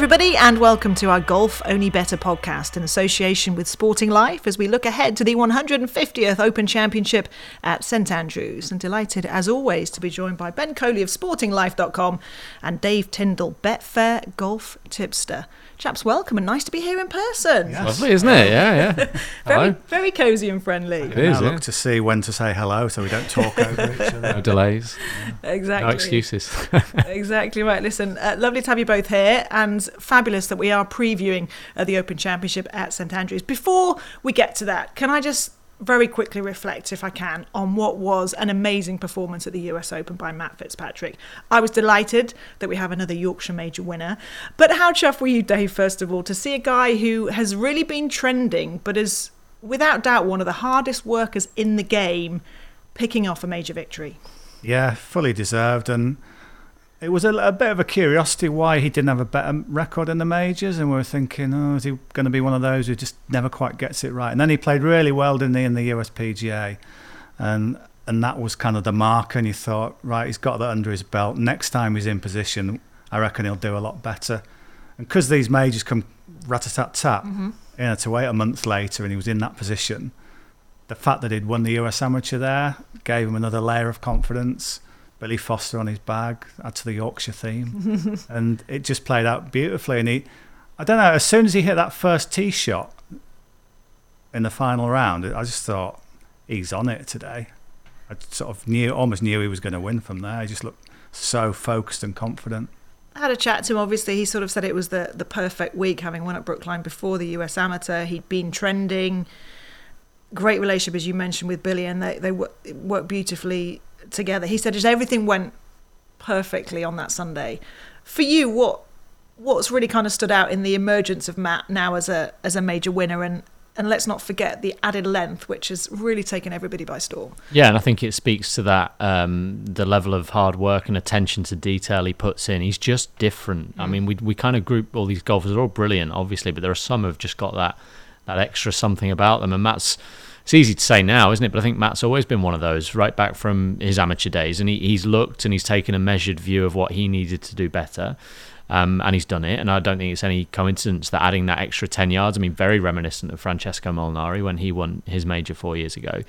Hello, everybody, and welcome to our Golf Only Better podcast in association with Sporting Life as we look ahead to the 150th Open Championship at St Andrews. And delighted, as always, to be joined by Ben Coley of SportingLife.com and Dave Tyndall, Betfair Golf Tipster. Chaps, welcome and nice to be here in person. Yes. Lovely, isn't it? Yeah, yeah. very, very cosy and friendly. It is. look to see when to say hello, so we don't talk over each other. No delays. Exactly. No excuses. exactly right. Listen, uh, lovely to have you both here, and fabulous that we are previewing uh, the Open Championship at St Andrews. Before we get to that, can I just very quickly reflect, if I can, on what was an amazing performance at the US Open by Matt Fitzpatrick. I was delighted that we have another Yorkshire Major winner. But how chuffed were you, Dave, first of all, to see a guy who has really been trending, but is without doubt one of the hardest workers in the game, picking off a major victory? Yeah, fully deserved. And it was a, a, bit of a curiosity why he didn't have a better record in the majors, and we were thinking, oh, is he going to be one of those who just never quite gets it right? And then he played really well, didn't he, in the USPGA, and and that was kind of the marker. And you thought, right, he's got that under his belt. Next time he's in position, I reckon he'll do a lot better. And because these majors come rat a tat tat, mm-hmm. you know, to wait a month later, and he was in that position. The fact that he'd won the US Amateur there gave him another layer of confidence Billy Foster on his bag, add to the Yorkshire theme, and it just played out beautifully. And he, I don't know, as soon as he hit that first tee shot in the final round, I just thought he's on it today. I sort of knew, almost knew he was going to win from there. He just looked so focused and confident. I had a chat to him. Obviously, he sort of said it was the the perfect week, having won at Brookline before the US Amateur. He'd been trending. Great relationship, as you mentioned, with Billy, and they they worked beautifully together. He said just everything went perfectly on that Sunday. For you, what what's really kind of stood out in the emergence of Matt now as a as a major winner and and let's not forget the added length, which has really taken everybody by storm. Yeah, and I think it speaks to that um, the level of hard work and attention to detail he puts in. He's just different. Mm. I mean, we we kind of group all these golfers. They're all brilliant, obviously, but there are some who've just got that that extra something about them. And Matt's it's easy to say now, isn't it? But I think Matt's always been one of those right back from his amateur days, and he, he's looked and he's taken a measured view of what he needed to do better. Um, and he's done it. And I don't think it's any coincidence that adding that extra 10 yards, I mean, very reminiscent of Francesco Molinari when he won his major four years ago.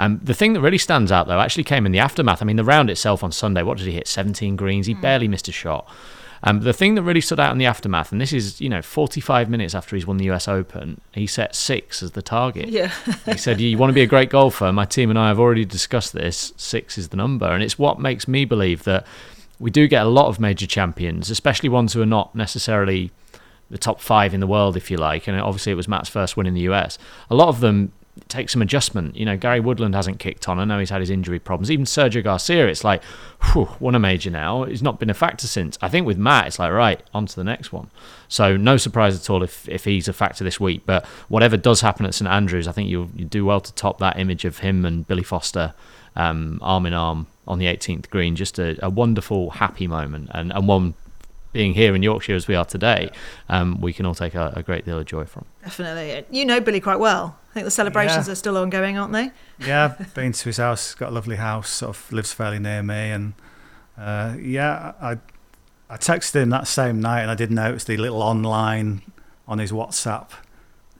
Um, the thing that really stands out, though, actually came in the aftermath. I mean, the round itself on Sunday, what did he hit? 17 greens. He mm. barely missed a shot. Um, the thing that really stood out in the aftermath, and this is, you know, 45 minutes after he's won the US Open, he set six as the target. Yeah. he said, You want to be a great golfer? My team and I have already discussed this. Six is the number. And it's what makes me believe that we do get a lot of major champions, especially ones who are not necessarily the top five in the world, if you like. And obviously, it was Matt's first win in the US. A lot of them take some adjustment. You know, Gary Woodland hasn't kicked on. I know he's had his injury problems. Even Sergio Garcia, it's like, whew, won a major now. He's not been a factor since. I think with Matt, it's like, right, on to the next one. So no surprise at all if, if he's a factor this week. But whatever does happen at St Andrews, I think you you do well to top that image of him and Billy Foster um, arm in arm on the 18th green. Just a, a wonderful, happy moment and, and one being here in Yorkshire as we are today, um, we can all take a, a, great deal of joy from. Definitely. You know Billy quite well. I think the celebrations yeah. are still ongoing, aren't they? Yeah, been to his house. Got a lovely house. Sort of lives fairly near me, and uh, yeah, I I texted him that same night, and I did notice the little online on his WhatsApp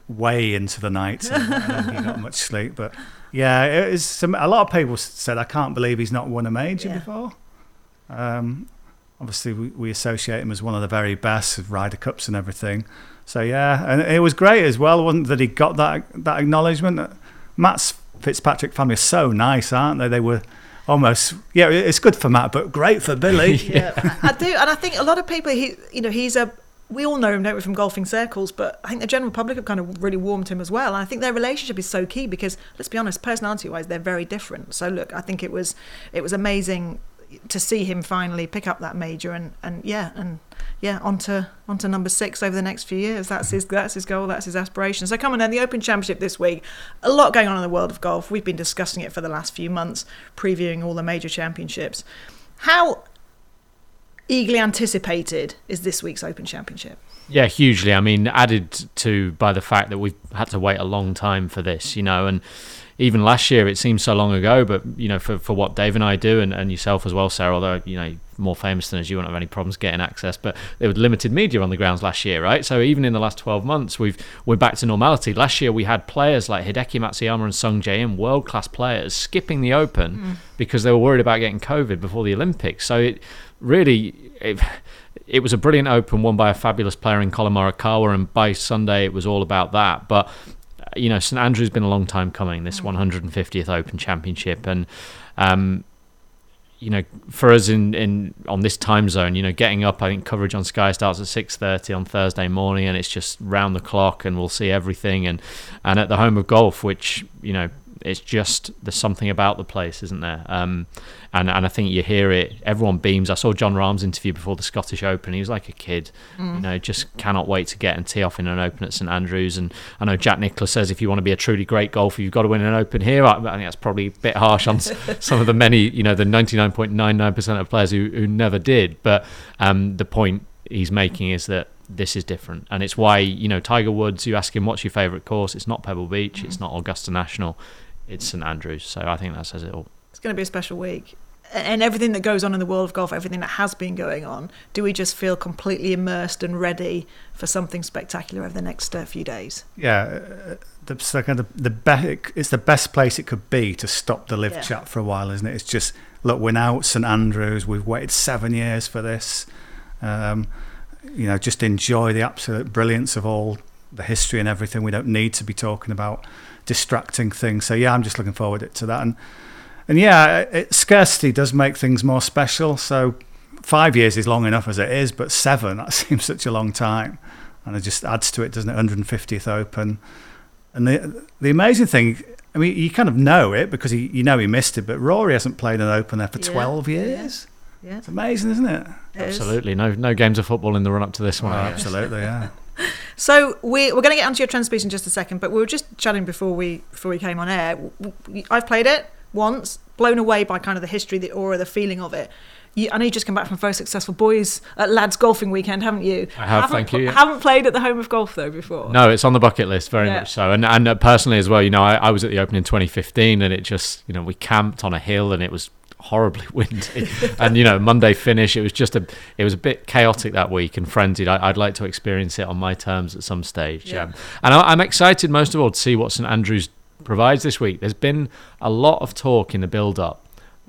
way into the night. and he got much sleep, but yeah, it is. Some, a lot of people said I can't believe he's not won a major yeah. before. Um, obviously we, we associate him as one of the very best of Ryder Cups and everything. So yeah, and it was great as well, wasn't that he got that that acknowledgement. Matt's Fitzpatrick family are so nice, aren't they? They were almost yeah. It's good for Matt, but great for Billy. yeah, I do, and I think a lot of people. He, you know, he's a. We all know him, don't we, from golfing circles, but I think the general public have kind of really warmed him as well. And I think their relationship is so key because, let's be honest, personality-wise, they're very different. So look, I think it was it was amazing to see him finally pick up that major and, and yeah and yeah onto onto number six over the next few years. That's his that's his goal. That's his aspiration. So come coming in the Open Championship this week, a lot going on in the world of golf. We've been discussing it for the last few months, previewing all the major championships. How eagerly anticipated is this week's Open Championship? Yeah, hugely. I mean, added to by the fact that we've had to wait a long time for this, you know, and even last year it seems so long ago, but you know, for, for what Dave and I do, and, and yourself as well, Sarah, although you know more famous than us, you won't have any problems getting access. But there was limited media on the grounds last year, right? So even in the last 12 months, we've we're back to normality. Last year we had players like Hideki Matsuyama and Sung Jae Im, world class players, skipping the Open mm. because they were worried about getting COVID before the Olympics. So it really. It, it was a brilliant open won by a fabulous player in Collin Morikawa, and by Sunday it was all about that. But you know, St Andrews has been a long time coming. This 150th mm. Open Championship, and um, you know, for us in, in on this time zone, you know, getting up, I think coverage on Sky starts at six thirty on Thursday morning, and it's just round the clock, and we'll see everything. And and at the home of golf, which you know it's just there's something about the place, isn't there? Um, and and I think you hear it. Everyone beams. I saw Jon Rahm's interview before the Scottish Open. He was like a kid, mm. you know, just cannot wait to get and tee off in an Open at St Andrews. And I know Jack Nicklaus says if you want to be a truly great golfer, you've got to win an Open here. I, I think that's probably a bit harsh on some of the many, you know, the 99.99% of players who, who never did. But um, the point he's making is that this is different and it's why you know tiger woods you ask him what's your favorite course it's not pebble beach mm. it's not augusta national it's St Andrews. So I think that says it all. It's going to be a special week. And everything that goes on in the world of golf, everything that has been going on, do we just feel completely immersed and ready for something spectacular over the next uh, few days? Yeah, uh, the, kind of the be- it's the best place it could be to stop the live yeah. chat for a while, isn't it? It's just look, we're now at St Andrews. We've waited seven years for this. Um, you know, just enjoy the absolute brilliance of all the history and everything. We don't need to be talking about distracting thing. So yeah, I'm just looking forward to that. And and yeah, it, scarcity does make things more special. So five years is long enough as it is, but seven that seems such a long time, and it just adds to it, doesn't it? 150th Open, and the the amazing thing. I mean, you kind of know it because he, you know he missed it, but Rory hasn't played an Open there for yeah. 12 years. Yeah. yeah. It's amazing, isn't it? it absolutely. Is. No no games of football in the run up to this one. Oh, absolutely, yeah. So we, we're going to get onto your trend speech in just a second, but we were just chatting before we before we came on air. I've played it once, blown away by kind of the history, the aura, the feeling of it. You, I know you just come back from a very successful boys at lads golfing weekend, haven't you? I have, thank you. Yeah. Haven't played at the home of golf though before. No, it's on the bucket list very yeah. much so. And and uh, personally as well, you know, I, I was at the Open in 2015, and it just you know we camped on a hill, and it was horribly windy. and you know, Monday finish. It was just a. It was a bit chaotic that week and frenzied. I, would like to experience it on my terms at some stage. Yeah. Um, and I, am excited most of all to see what St Andrews provides this week. There's been a lot of talk in the build-up.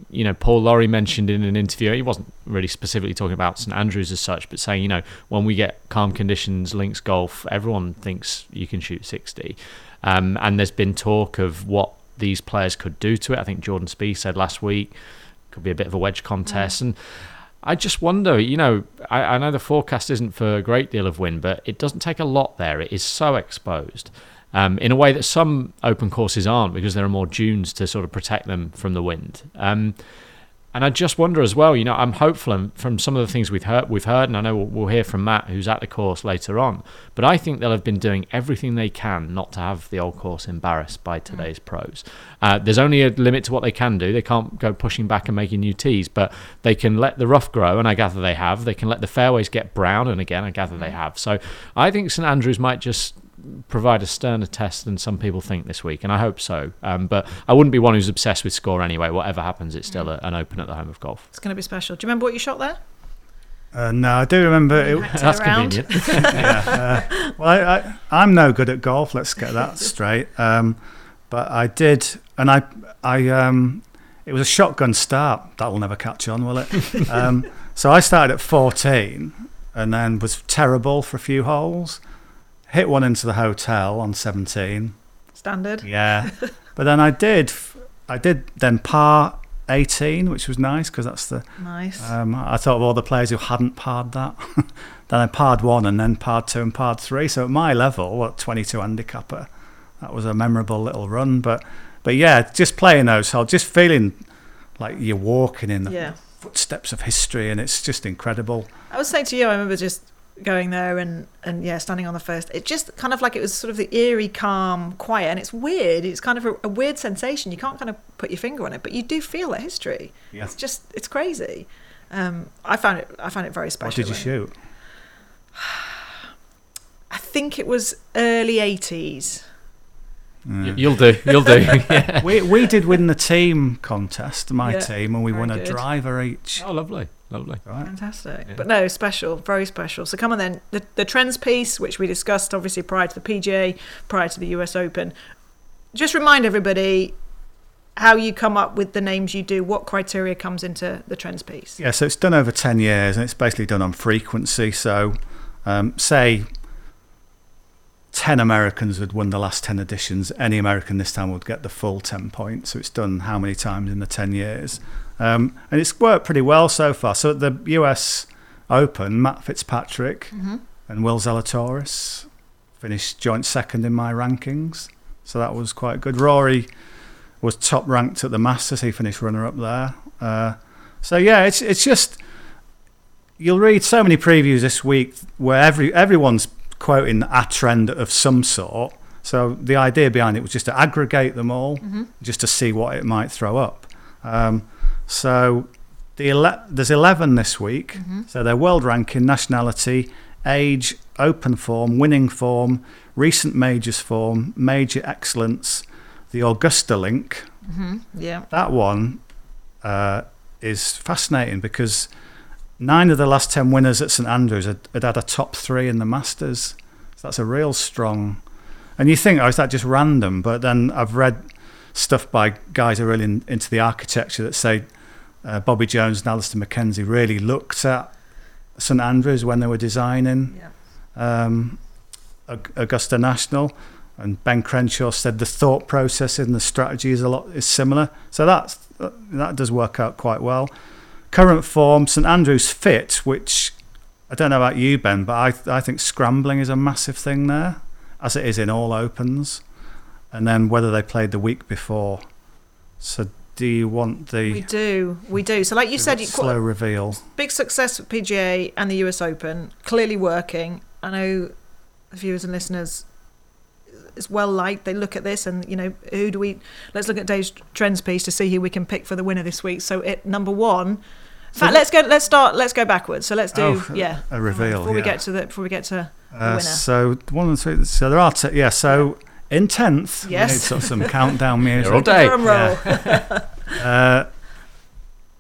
You know, Paul Lawrie mentioned in an interview. He wasn't really specifically talking about St Andrews as such, but saying, you know, when we get calm conditions, links golf, everyone thinks you can shoot 60. Um, and there's been talk of what these players could do to it. I think Jordan Spieth said last week could be a bit of a wedge contest. Mm. And I just wonder, you know, I, I, know the forecast isn't for a great deal of wind, but it doesn't take a lot there. It is so exposed um, in a way that some open courses aren't because there are more dunes to sort of protect them from the wind. Um, and I just wonder as well, you know, I'm hopeful from some of the things we've heard, we've heard, and I know we'll, we'll, hear from Matt, who's at the course later on. But I think they'll have been doing everything they can not to have the old course embarrassed by mm. today's mm. pros. Uh, there's only a limit to what they can do. They can't go pushing back and making new tees, but they can let the rough grow, and I gather they have. They can let the fairways get brown, and again, I gather mm. they have. So I think St Andrews might just provide a sterner test than some people think this week, and I hope so. Um, but I wouldn't be one who's obsessed with score anyway. Whatever happens, it's still mm. a, an open at the home of golf. It's going to be special. Do you remember what you shot there? Uh, no, I do remember. It, that's around. convenient. yeah, uh, well, I, am no good at golf. Let's get that straight. Um, but I did, and I, I, um, it was a shotgun start. That will never catch on, will it? um, so I started at 14, and then was terrible for a few holes hit one into the hotel on 17. Standard. Yeah. but then I did, I did then par 18, which was nice because that's the. Nice. Um, I thought of all the players who hadn't parred that. then I parred one and then parred two and parred three. So at my level, what, 22 handicapper, that was a memorable little run. But, but yeah, just playing those holes, just feeling like you're walking in the yeah. footsteps of history and it's just incredible. I was saying to you, I remember just going there and and yeah standing on the first it just kind of like it was sort of the eerie calm quiet and it's weird it's kind of a, a weird sensation you can't kind of put your finger on it but you do feel that history yeah. it's just it's crazy Um, I found it. I found it very special. What did you shoot? I think it was early eighties. Y- You'll do. You'll do. yeah. We we did win the team contest, my Yeah, team, and we won a good. driver each. Oh, lovely. Lovely. Right. Fantastic. Yeah. But no, special, very special. So come on then. The, the trends piece, which we discussed obviously prior to the PGA, prior to the US Open. Just remind everybody how you come up with the names you do, what criteria comes into the trends piece. Yeah, so it's done over 10 years and it's basically done on frequency. So, um, say 10 Americans had won the last 10 editions, any American this time would get the full 10 points. So it's done how many times in the 10 years? Um, and it's worked pretty well so far. So at the US Open, Matt Fitzpatrick and Will Zalatoris finished joint second in my rankings. So that was quite good. Rory was top ranked at the Masters. He finished runner up there. Uh, so yeah, it's it's just you'll read so many previews this week where every everyone's quoting a trend of some sort. So the idea behind it was just to aggregate them all, just to see what it might throw up. Um, so the ele- there's 11 this week. So they're world ranking, nationality, age, open form, winning form, recent majors form, major excellence, the Augusta link, Yeah. that one uh, is fascinating because nine of the last 10 winners at St Andrews had, had had a top three in the Masters. So that's a real strong. And you think, oh, is that just random? But then I've read stuff by guys who are really in, into the architecture that say uh, Bobby Jones and Alister MacKenzie really looked at St Andrews when they were designing Yeah. um, Augusta National, and Ben Crenshaw said the thought process and the strategy is a lot is similar. So that's that does work out quite well. Current form, St Andrews fit, which I don't know about you, Ben, but I I think scrambling is a massive thing there, as it is in all opens, and then whether they played the week before. So do you want the? We do. We do. So like you said, you slow reveal? big success with PGA and the US Open, clearly working. I know the viewers and listeners is well liked. They look at this and you know who do we? Let's look at Dave's trends piece to see who we can pick for the winner this week. So at number one. In fact, let's go. Let's start. Let's go backwards. So let's do. Oh, yeah, a reveal, before we get to the. Before we get to the Uh, winner. so one and three. So there are t- yeah. So in tenth, Yes. we need sort of some countdown music. all day. Drum roll. Uh,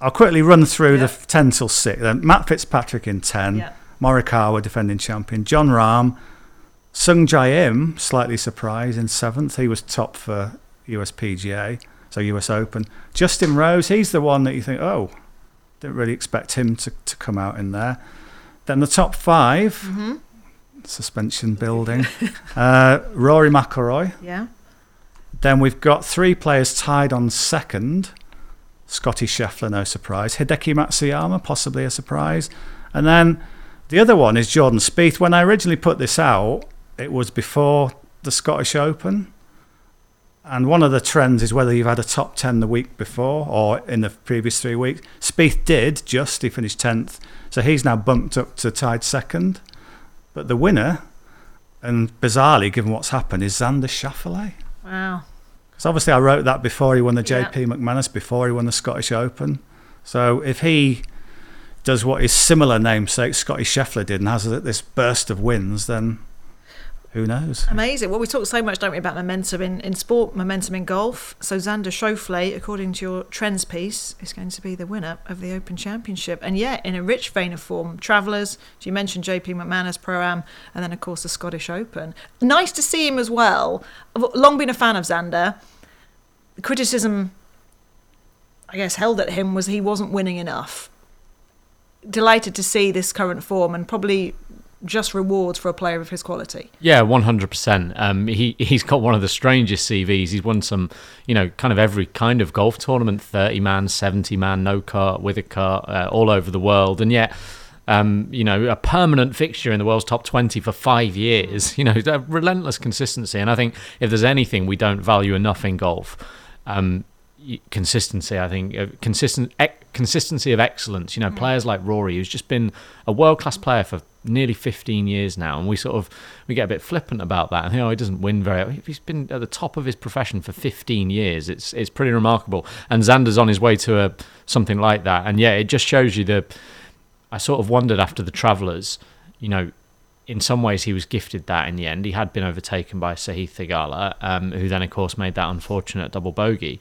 I'll quickly run through Yeah. the ten till six. Then Matt Fitzpatrick in ten, Yeah. Morikawa defending champion, Jon Rahm, Sung Jae Im slightly surprised in seventh. He was top for USPGA, so US Open. Justin Rose, he's the one that you think, oh, didn't really expect him to, to come out in there. Then the top 5 Mm-hmm. Suspension building. uh, Rory McIlroy. Yeah. Then we've got three players tied on second. Scottie Scheffler, no surprise. Hideki Matsuyama, possibly a surprise. And then the other one is Jordan Spieth. When I originally put this out, it was before the Scottish Open. And one of the trends is whether you've had a top 10 the week before or in the previous three weeks. Spieth did just, he finished 10th. So he's now bumped up to tied second. But the winner, and bizarrely, given what's happened, is Xander Schauffele. Wow. Because obviously I wrote that before he won the Yeah. JP McManus, before he won the Scottish Open. So if he does what his similar namesake Scottie Scheffler did and has this burst of wins, then who knows? Amazing. Well, we talk so much, don't we, about momentum in, in sport, momentum in golf. So Xander Schauffele, according to your trends piece, is going to be the winner of the Open Championship. And yeah, in a rich vein of form, Travellers, you mentioned JP McManus Pro-Am, and then, of course, the Scottish Open. Nice to see him as well. I've long been a fan of Xander. The criticism, I guess, held at him was he wasn't winning enough. Delighted to see this current form and probably just rewards for a player of his quality. Yeah, one hundred percent. Um, he he's got one of the strangest CVs. He's won some, you know, kind of every kind of golf tournament: thirty man, seventy man, no cart, with a cart, uh, all over the world, and yet. Um, you know, a permanent fixture in the world's top 20 for five years, you know, relentless consistency. And I think if there's anything we don't value enough in golf, um, consistency, I think, uh, consistent ec- consistency of excellence. You know, players like Rory, who's just been a world class player for nearly 15 years now, and we sort of we get a bit flippant about that. And you know, he doesn't win very. He's been at the top of his profession for 15 years. It's it's pretty remarkable. And Xander's on his way to a something like that. And yeah, it just shows you the. I sort of wondered after the Travellers, you know, in some ways he was gifted that in the end. He had been overtaken by Sahith Theegala, um, who then of course made that unfortunate double bogey.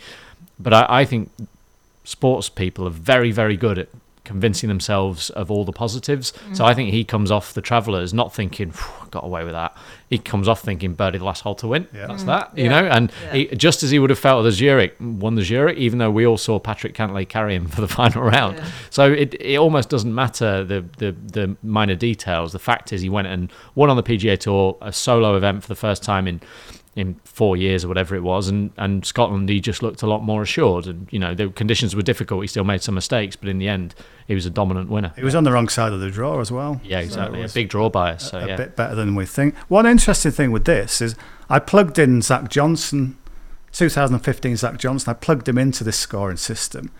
But I, I think sports people are very, very good at convincing themselves of all the positives. Mm. So I think he comes off the Travellers not thinking, got away with that. He comes off thinking birdie the last hole to win. Yeah. That's mm. that, you yeah. know. And yeah. he, just as he would have felt the Zurich, won the Zurich, even though we all saw Patrick Cantlay carry him for the final round. So it it almost doesn't matter the, the the minor details. The fact is he went and won on the PGA Tour, a solo event for the first time in in four years or whatever it was, and, and Scotland he just looked a lot more assured. And you know the conditions were difficult. He still made some mistakes, but in the end he was a dominant winner. He was on the wrong side of the draw as well. Yeah, exactly. So a big draw bias. So a, yeah. a bit better than we think. One interesting thing with this is I plugged in Zach Johnson, 2015 Zach Johnson. I plugged him into this scoring system.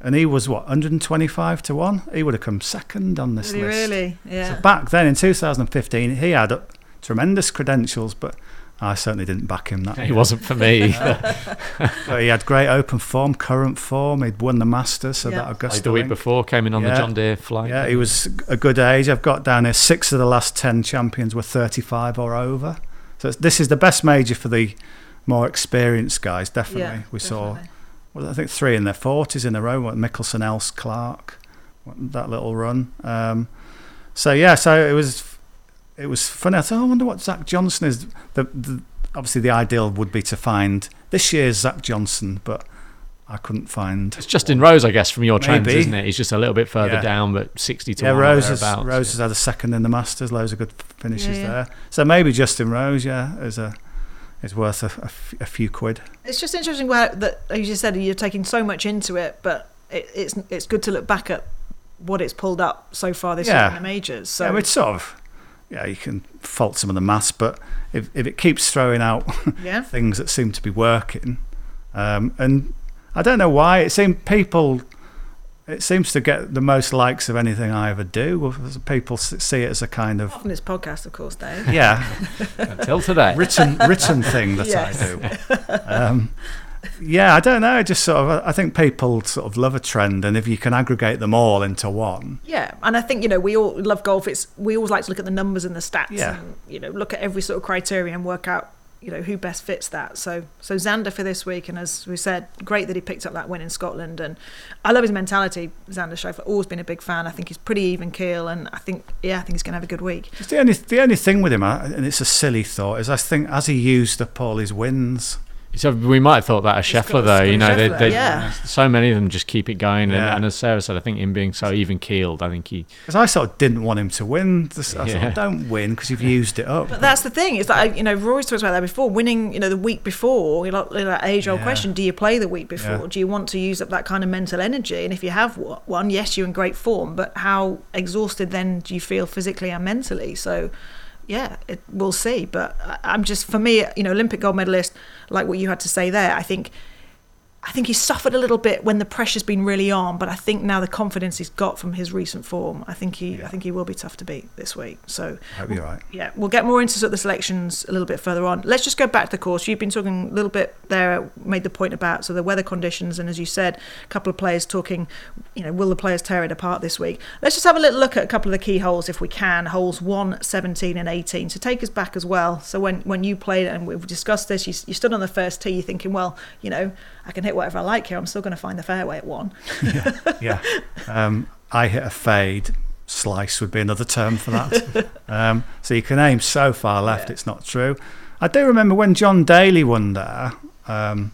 And he was what 125 to one. He would have come second on this really, list. Really, yeah. So back then in 2015, he had tremendous credentials, but I certainly didn't back him that. He wasn't for me. but he had great open form, current form. He'd won the Masters, so yeah. that Augusta. Like the week before, came in on yeah. the John Deere flight. Yeah, he was a good age. I've got down here six of the last ten champions were 35 or over. So this is the best major for the more experienced guys. Definitely, yeah, we definitely. saw. Well, I think three in their 40s in a row. What Mickelson, Els, Clarke, that little run. Um, so yeah, so it was it was funny. I thought, oh, I wonder what Zach Johnson is. The, the, obviously, the ideal would be to find this year's Zach Johnson, but I couldn't find. It's Justin Rose, I guess, from your trends, isn't it? He's just a little bit further yeah. down, but 60 to yeah, 1 Rose, has, Rose has had a second in the Masters, loads of good finishes yeah, yeah. there. So maybe Justin Rose, yeah, is a is worth a, a, f- a few quid. It's just interesting where that, as you said, you're taking so much into it, but it, it's it's good to look back at what it's pulled up so far this year in the majors. So yeah, it's sort of yeah, you can fault some of the maths, but if, if it keeps throwing out yeah. things that seem to be working, um, and I don't know why it seems people, it seems to get the most likes of anything I ever do. People see it as a kind of often this podcast, of course, Dave. Yeah, until today, written written thing that yes. I do. Um, yeah, I don't know. I just sort of, I think people sort of love a trend, and if you can aggregate them all into one. Yeah, and I think you know we all love golf. It's we always like to look at the numbers and the stats, yeah. and you know look at every sort of criteria and work out you know who best fits that. So so Xander for this week, and as we said, great that he picked up that win in Scotland, and I love his mentality. Xander Schauffele, always been a big fan. I think he's pretty even keel, and I think yeah, I think he's going to have a good week. It's the only the only thing with him, uh, and it's a silly thought, is I think as he used up all his wins so we might have thought that a Scheffler, though. You know, they, they, yeah. so many of them just keep it going. Yeah. And, and, as Sarah said, I think him being so even keeled, I think he. Because I sort of didn't want him to win. I yeah. thought, don't win because you've used it up. But that's the thing. Is that you know Rory's talked about that before. Winning, you know, the week before, you know, that age-old yeah. question: Do you play the week before? Do you want to use up that kind of mental energy? And if you have one, yes, you're in great form. But how exhausted then do you feel physically and mentally? So yeah, it, we'll see. But I'm just for me, you know, Olympic gold medalist, like what you had to say there. I think I think he's suffered a little bit when the pressure's been really on, but I think now the confidence he's got from his recent form, I think he, yeah. I think he will be tough to beat this week. So, hope you're right. Yeah, we'll get more into the selections a little bit further on. Let's just go back to the course. You've been talking a little bit there, made the point about so the weather conditions, and as you said, a couple of players talking, you know, will the players tear it apart this week? Let's just have a little look at a couple of the key holes if we can. Holes 1, 17, and 18. So take us back as well. So when when you played and we've discussed this, you, you stood on the first tee, you're thinking, well, you know, I can hit whatever I like here. I'm still going to find the fairway at one. yeah, yeah. Um, I hit a fade. Slice would be another term for that. um, so you can aim so far left, yeah. it's not true. I do remember when John Daly won there. Um,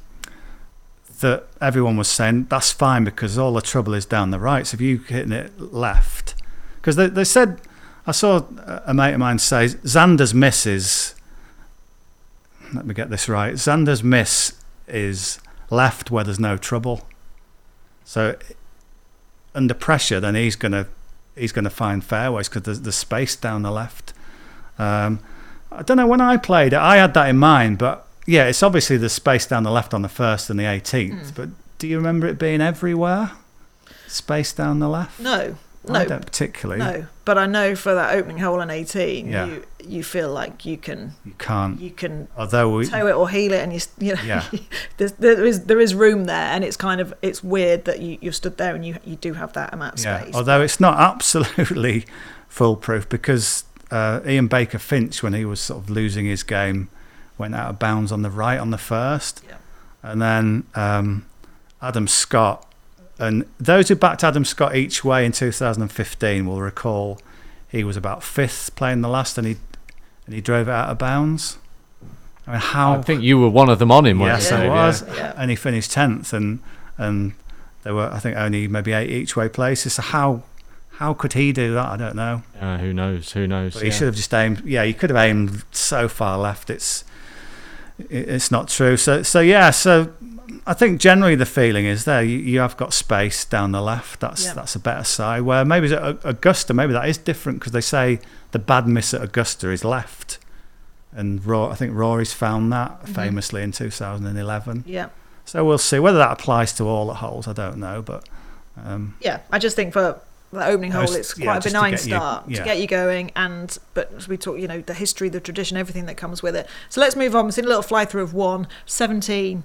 that everyone was saying that's fine because all the trouble is down the right. So if you hitting it left, because they, they said I saw a mate of mine say Xander's miss is. Let me get this right. Xander's miss is left where there's no trouble. So under pressure, then he's gonna he's gonna find fairways because there's the space down the left. Um, I don't know when I played it, I had that in mind, but yeah, it's obviously the space down the left on the first and the 18th. Mm. But do you remember it being everywhere? Space down the left? No, No, I don't particularly. no. But I know for that opening hole on 18, Yeah. you you feel like you can You can't. you can Although we, tow it or heel it, and you you know Yeah. there is there is room there, and it's kind of it's weird that you you've stood there and you you do have that amount of yeah. space. Although it's not absolutely foolproof because uh, Ian Baker Finch, when he was sort of losing his game, went out of bounds on the right on the first, Yeah. and then um, Adam Scott. And those who backed Adam Scott each way in 2015 will recall he was about fifth playing the last, and he and he drove it out of bounds. I mean, how I think you were one of them on him. weren't Yes, I was. Yeah. and he finished tenth, and and there were I think only maybe eight each way places. So how how could he do that? I don't know. Yeah, who knows? Who knows? But he yeah. should have just aimed. Yeah, he could have aimed so far left. It's it- it's not true. So so yeah. So I think generally the feeling is there. You, you have got space down the left. That's Yeah. that's a better side. Where maybe at Augusta, maybe that is different because they say the bad miss at Augusta is left. And Raw, I think Rory's found that Mm-hmm. famously in 2011. yeah. So we'll see whether that applies to all the holes. I don't know, but um, Yeah, I just think for the opening hole, Just- it's yeah, quite a just to benign you- start to get you going. And but as we talk, you know, the history, the tradition, everything that comes with it. So let's move on. We've seen a little fly through of one, 17.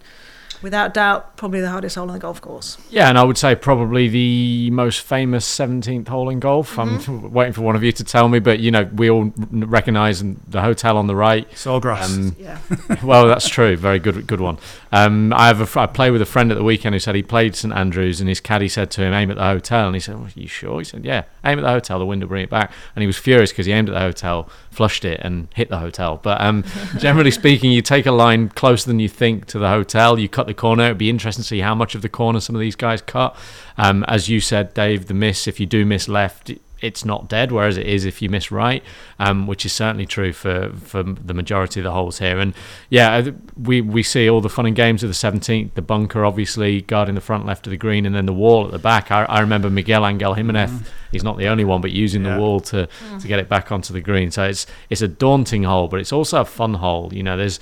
Without doubt, probably the hardest hole on the golf course. Yeah, and I would say probably the most famous 17th hole in golf. Mm-hmm. I'm waiting for one of you to tell me, but you know, we all recognise the hotel on the right. Sawgrass. Um, Yeah, well, that's true. Very good, good one. Um, I have a fr- play with a friend at the weekend who said he played St Andrews, and his caddy said to him, "Aim at the hotel." And he said, well, "You sure?" He said, "Yeah, aim at the hotel. The wind will bring it back." And he was furious because he aimed at the hotel, flushed it, and hit the hotel. But um, generally speaking, you take a line closer than you think to the hotel. You cut the corner. It'd be interesting to see how much of the corner some of these guys cut. Um, as you said, Dave, the miss. If you do miss left. It's not dead, whereas it is if you miss right, um, which is certainly true for, for the majority of the holes here. And yeah, uh, we we see all the fun and games of the 17th, the bunker obviously guarding the front left of the green, and then the wall at the back. I, I remember Miguel Angel Jimenez. Mm. He's not the only one, but using Yeah. the wall to mm. to get it back onto the green. So it's it's a daunting hole, but it's also a fun hole. You know, there's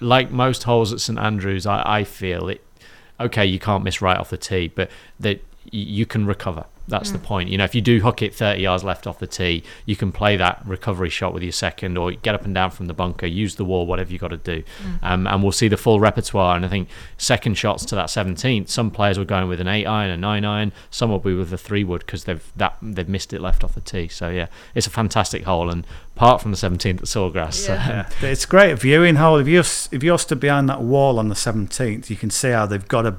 like most holes at St Andrews. I, I feel it. Okay, you can't miss right off the tee, but that you can recover. That's the point. You know, if you do hook it 30 yards left off the tee, you can play that recovery shot with your second or get up and down from the bunker, use the wall, whatever you got to do. Um, and we'll see the full repertoire. And I think second shots to that 17th, some players were going with an 8 iron, a 9 iron, some will be with a 3 wood because they've that they've missed it left off the tee. So yeah, it's a fantastic hole. And apart from the 17th at Sawgrass, Yeah. Yeah, it's great viewing hole. If you're s- if you're stood behind that wall on the seventeenth, you can see how they've got to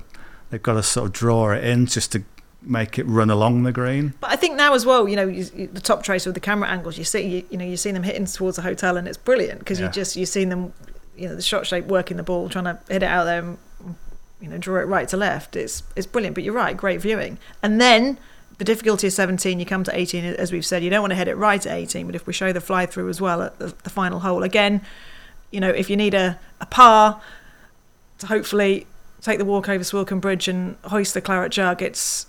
they've got to sort of draw it in just to make it run along the green. but I think now as well, you know, you, you- the top trace with the camera angles, you see, you, you know, you're seeing them hitting towards the hotel, and it's brilliant because Yeah. you just you're seeing them, you know, the shot shape working the ball, trying to hit it out there, and, you know, draw it right to left. It's it's brilliant. But you're right, great viewing. And then the difficulty is 17. You come to 18, as we've said, you don't want to hit it right at 18. But if we show the fly through as well at the, the final hole, again, you know, if you need a, a par to hopefully take the walk over Swilcan Bridge and hoist the claret jug, it's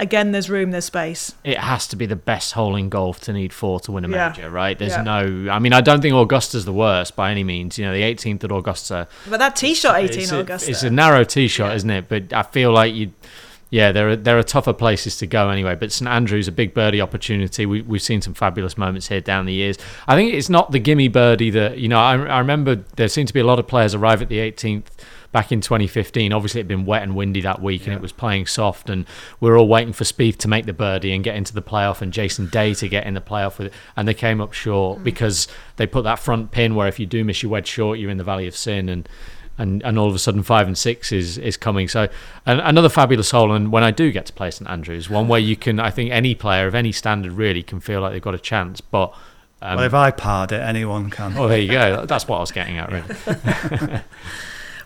again, there's room, there's space. it has to be the best hole in golf to need four to win a Yeah. major, right? There's Yeah. no, I mean, I don't think Augusta's the worst by any means. You know, the 18th at Augusta, But that tee shot 18 it's, a, Augusta. it's a narrow tee shot, Yeah. isn't it? But I feel like you, yeah, there are there are tougher places to go anyway. But St Andrews a big birdie opportunity. We we've seen some fabulous moments here down the years. I think it's not the gimme birdie that you know. I, I remember there seemed to be a lot of players arrive at the 18th. Back in 2015, obviously it'd been wet and windy that week, and it was playing soft, and we were all waiting for Spieth to make the birdie and get into the playoff, and Jason Day to get in the playoff with it, and they came up short because they put that front pin where if you do miss your wedge short, you're in the valley of sin, and and, and all of a sudden five and six is is coming. So an, another fabulous hole. And when I do get to play St Andrews, one where you can, I think any player of any standard really can feel like they've got a chance. But um, well, if I parred it, anyone can. oh, there you go. That's what I was getting at. Really.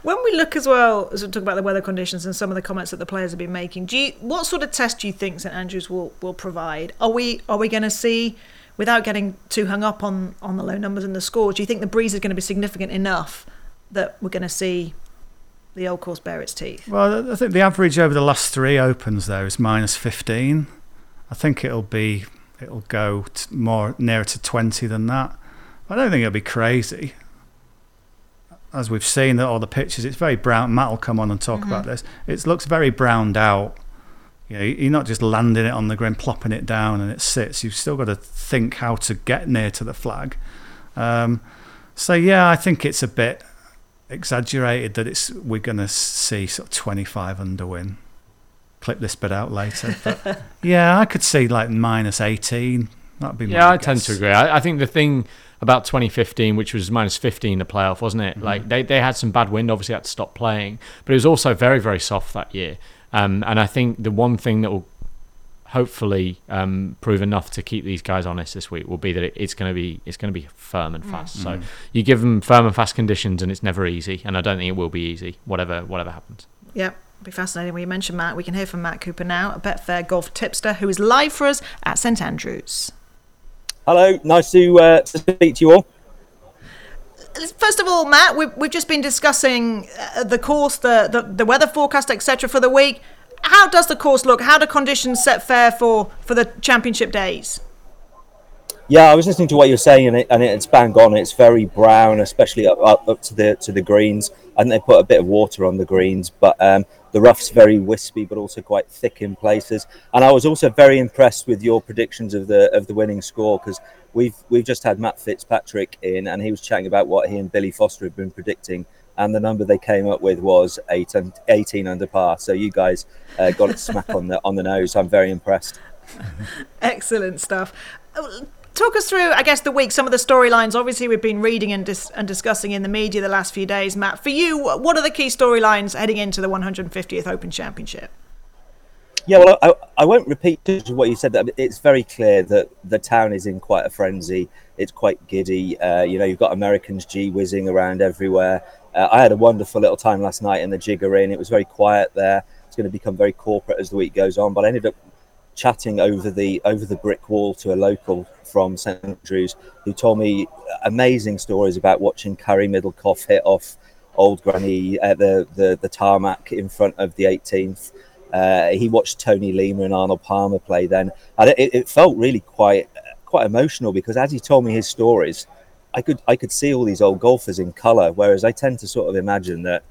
When we look as well as we talk about the weather conditions and some of the comments that the players have been making, do you what sort of test do you think St Andrews will will provide? Are we are we going to see, without getting too hung up on on the low numbers and the scores, do you think the breeze is going to be significant enough that we're going to see the old course bare its teeth? Well, I think the average over the last three opens there is minus 15. I think it'll be it'll go more nearer to 20 than that. I don't think it'll be crazy. As we've seen that all the pictures, it's very brown. Matt will come on and talk about this. It looks very browned out. you know, you're not just landing it on the ground, plopping it down, and it sits. You've still got to think how to get near to the flag. Um, so yeah, I think it's a bit exaggerated that it's we're going to see sort of 25 under win. Clip this bit out later. But yeah, I could see like minus 18. That'd be yeah. I guess. tend to agree. I, I, think the thing about 2015, which was minus 15 the playoff, wasn't it? Mm-hmm. Like they they had some bad wind, obviously had to stop playing, but it was also very very soft that year. Um, and I think the one thing that will hopefully um, prove enough to keep these guys honest this week will be that it, it's going to be it's going to be firm and fast. Mm. So you give them firm and fast conditions, and it's never easy. And I don't think it will be easy, whatever whatever happens. Yep. Be fascinating when you mention Matt. We can hear from Matt Cooper now, a Betfair golf tipster who is live for us at St Andrews. Hello, nice to, uh, to speak to you all. First of all, Matt, we've, we've just been discussing uh, the course, the, the, the weather forecast, etc., for the week how does the course look? How do conditions set fair for for the championship days? Yeah, I was listening to what you were saying, and, it, and it's bang on. It's very brown, especially up, up, up to the to the greens. And they put a bit of water on the greens, but um, the rough's very wispy, but also quite thick in places. And I was also very impressed with your predictions of the of the winning score because we've we've just had Matt Fitzpatrick in, and he was chatting about what he and Billy Foster had been predicting and the number they came up with was eight and 18 under par. So you guys uh, got it smack on the on the nose. I'm very impressed. Excellent stuff. Talk us through, I guess, the week, some of the storylines. Obviously, we've been reading and, dis- and discussing in the media the last few days. Matt, for you, what are the key storylines heading into the 150th Open Championship? Yeah, well, I, I won't repeat what you said. It's very clear that the town is in quite a frenzy. It's quite giddy. Uh, you know, you've got Americans gee whizzing around everywhere. Uh, I had a wonderful little time last night in the Jigger Inn. It was very quiet there. It's going to become very corporate as the week goes on. But I ended up chatting over the over the brick wall to a local from St Andrews who told me amazing stories about watching Cary Middlecoff hit off old Granny at the, the, the tarmac in front of the 18th. Uh, he watched Tony Lema and Arnold Palmer play then, and it, it felt really quite quite emotional because as he told me his stories, I could I could see all these old golfers in colour, whereas I tend to sort of imagine that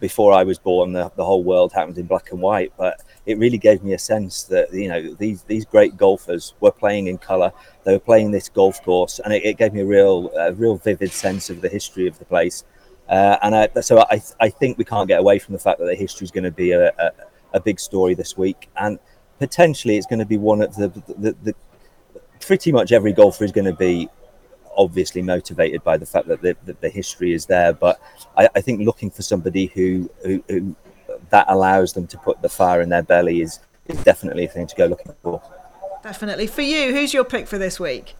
before I was born, the, the whole world happened in black and white. But it really gave me a sense that you know these these great golfers were playing in colour. They were playing this golf course, and it, it gave me a real a real vivid sense of the history of the place. Uh, and I, so I I think we can't get away from the fact that the history is going to be a, a, a big story this week, and potentially it's going to be one of the, the, the, the pretty much every golfer is going to be obviously motivated by the fact that the, that the history is there. But I, I think looking for somebody who, who, who, that allows them to put the fire in their belly is, is definitely a thing to go looking for. Definitely. For you, who's your pick for this week?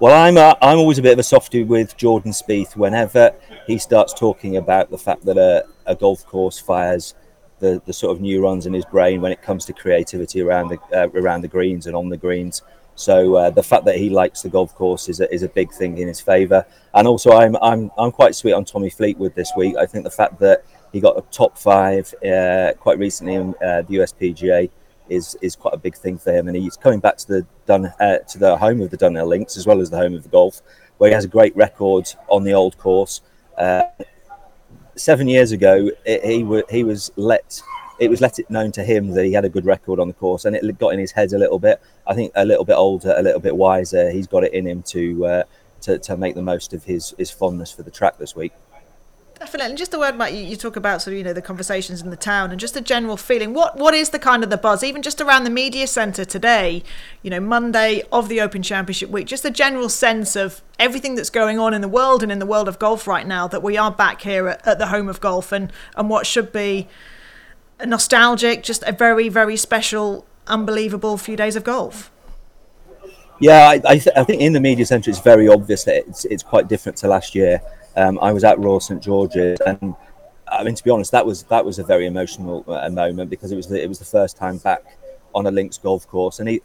Well, I'm a, I'm always a bit of a softie with Jordan Spieth. Whenever he starts talking about the fact that a, a golf course fires the, the sort of neurons in his brain when it comes to creativity around the uh, around the greens and on the greens, so uh, the fact that he likes the golf course is a, is a big thing in his favour. And also, I'm I'm I'm quite sweet on Tommy Fleetwood this week. I think the fact that he got a top five uh, quite recently in uh, the USPGA is is quite a big thing for him. And he's coming back to the Dun uh, to the home of the Dunhill Links as well as the home of the golf, where he has a great record on the old course. Uh, seven years ago, it, he w- he was let it was let it known to him that he had a good record on the course, and it got in his head a little bit. I think a little bit older, a little bit wiser. He's got it in him to uh, to, to make the most of his his fondness for the track this week. Definitely, and just the word, Matt, you, you, talk about sort of you know the conversations in the town and just the general feeling. What what is the kind of the buzz, even just around the media centre today? You know, Monday of the Open Championship week, just a general sense of everything that's going on in the world and in the world of golf right now. That we are back here at, at the home of golf and and what should be nostalgic, just a very, very special, unbelievable few days of golf. Yeah, I, I, th- I think in the media centre it's very obvious that it's, it's quite different to last year. Um, I was at Royal St George's, and I mean to be honest, that was that was a very emotional uh, moment because it was the, it was the first time back on a links golf course, and it,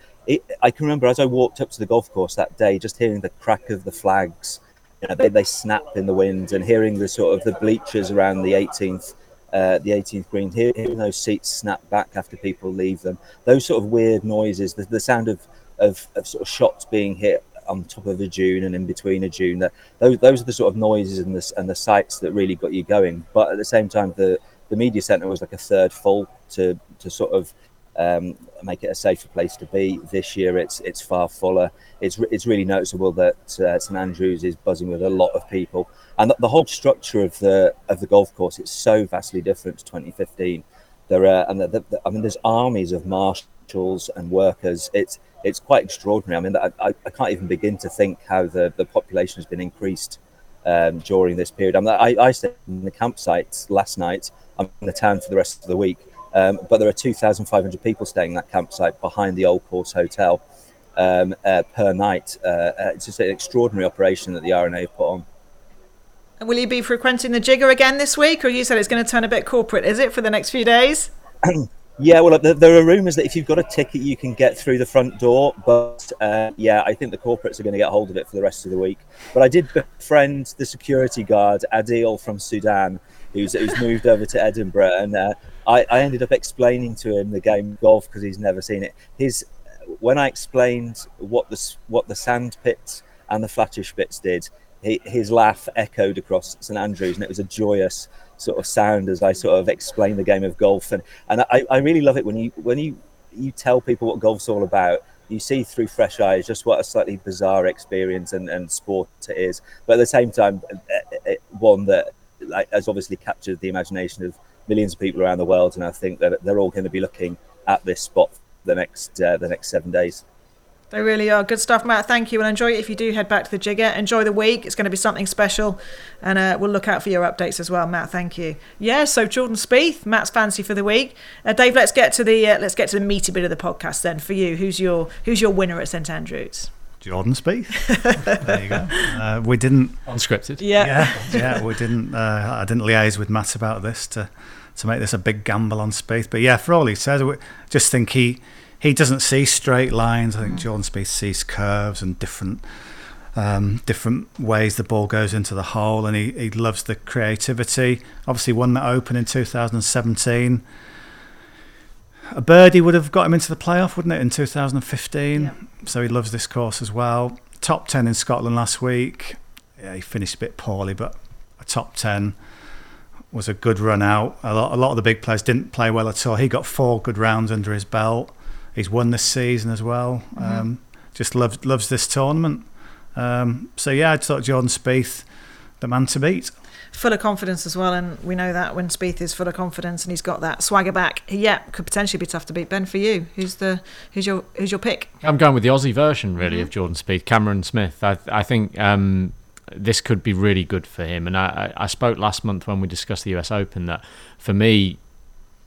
I can remember as I walked up to the golf course that day, just hearing the crack of the flags, you know, they, they snap in the wind, and hearing the sort of the bleachers around the 18th uh, the 18th green, hearing those seats snap back after people leave them, those sort of weird noises, the, the sound of, of, of, sort of shots being hit on top of a dune and in between a dune, that those, those are the sort of noises and the, and the sights that really got you going. But at the same time, the, the media centre was like a third full to, to sort of um, make it a safer place to be. This year, it's it's far fuller. It's it's really noticeable that uh, St Andrews is buzzing with a lot of people, and the, the whole structure of the of the golf course is so vastly different to 2015. There are, and the, the, I mean, there's armies of marshals and workers. It's it's quite extraordinary. I mean, I, I can't even begin to think how the, the population has been increased um, during this period. I, mean, I, I stayed in the campsite last night. I'm in the town for the rest of the week, um, but there are 2,500 people staying in that campsite behind the Old Course Hotel um, uh, per night. Uh, uh, it's just an extraordinary operation that the have put on. And will you be frequenting the Jigger again this week, or you said it's going to turn a bit corporate? Is it for the next few days? Yeah, well, there are rumours that if you've got a ticket, you can get through the front door. But uh, yeah, I think the corporates are going to get hold of it for the rest of the week. But I did befriend the security guard, Adil from Sudan, who's, who's moved over to Edinburgh, and uh, I, I, ended up explaining to him the game golf because he's never seen it. His when I explained what the what the sand pits and the flattish bits did, he, his laugh echoed across St Andrews, and it was a joyous sort of sound as I sort of explained the game of golf. And and I, I really love it when you when you you tell people what golf's all about. You see through fresh eyes just what a slightly bizarre experience and, and sport it is, but at the same time, eh, eh, eh, one that like, has obviously captured the imagination of millions of people around the world. And I think that they're all going to be looking at this spot the next uh, the next seven days. They really are. Good stuff, Matt. Thank you. And enjoy it if you do head back to the Jigger. Enjoy the week. It's going to be something special. And uh, we'll look out for your updates as well, Matt. Thank you. Yeah, so Jordan Spieth, Matt's fancy for the week. Uh, Dave, let's get to the uh, let's get to the meaty bit of the podcast then for you. Who's your who's your winner at St Andrews? Jordan Spieth. there you go. Uh, we didn't unscripted. Yeah, yeah, yeah we didn't. Uh, I didn't liaise with Matt about this to to make this a big gamble on Spieth. But yeah, for all he says, I just think he he doesn't see straight lines. I think mm. Jordan Spieth sees curves and different um, different ways the ball goes into the hole, and he, he loves the creativity. Obviously, won that Open in 2017. A birdie would have got him into the playoff, wouldn't it, in 2015? Yeah. So he loves this course as well. Top 10 in Scotland last week. Yeah, he finished a bit poorly, but a top 10 was a good run out. A lot, a lot of the big players didn't play well at all. He got four good rounds under his belt. He's won this season as well. Mm-hmm. Um, just loves loves this tournament. Um, so yeah, I thought Jordan Spieth, the man to beat. Full of confidence as well, and we know that when Spieth is full of confidence and he's got that swagger back, yeah, could potentially be tough to beat. Ben, for you, who's the who's your who's your pick? I'm going with the Aussie version, really, mm-hmm. of Jordan Spieth, Cameron Smith. I I think um, this could be really good for him. And I, I spoke last month when we discussed the US Open that for me,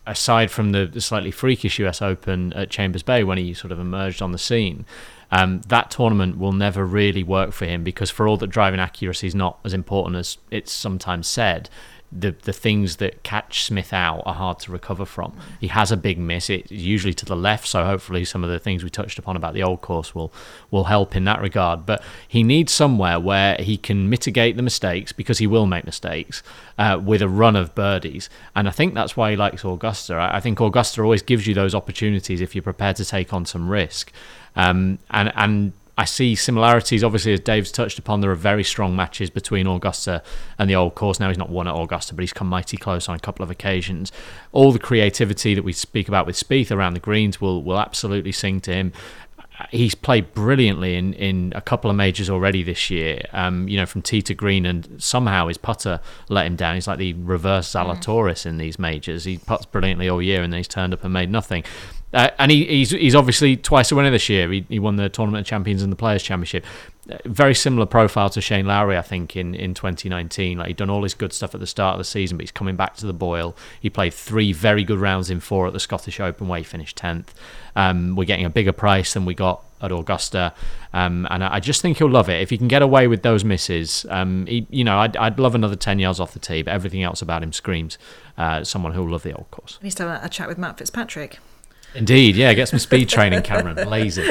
aside from the, slightly freakish US Open at Chambers Bay when he sort of emerged on the scene, um, that tournament will never really work for him because for all that driving accuracy is not as important as it's sometimes said, the the things that catch Smith out are hard to recover from. He has a big miss. It's usually to the left, so hopefully some of the things we touched upon about the old course will will help in that regard. But he needs somewhere where he can mitigate the mistakes because he will make mistakes uh, with a run of birdies, and I think that's why he likes Augusta. I, I think Augusta always gives you those opportunities if you're prepared to take on some risk. Um, and and I see similarities. Obviously, as Dave's touched upon, there are very strong matches between Augusta and the old course. Now he's not won at Augusta, but he's come mighty close on a couple of occasions. All the creativity that we speak about with Spieth around the greens will will absolutely sing to him. He's played brilliantly in, in a couple of majors already this year. Um, you know, from tee to green, and somehow his putter let him down. He's like the reverse Zalatoris in these majors. He puts brilliantly all year, and then he's turned up and made nothing. Uh, and he, he's he's obviously twice a winner this year. He, he won the Tournament of Champions and the Players Championship. Uh, very similar profile to Shane Lowry, I think, in, in 2019. Like he'd done all his good stuff at the start of the season, but he's coming back to the boil. He played three very good rounds in four at the Scottish Open, where he finished 10th. Um, we're getting a bigger price than we got at Augusta, um, and I, I, just think he'll love it if he can get away with those misses. Um, he, you know, I'd, I'd love another 10 yards off the tee, but everything else about him screams uh, someone who'll love the old course. He needs a chat with Matt Fitzpatrick. Indeed, yeah, get some speed training, Cameron. Lazy.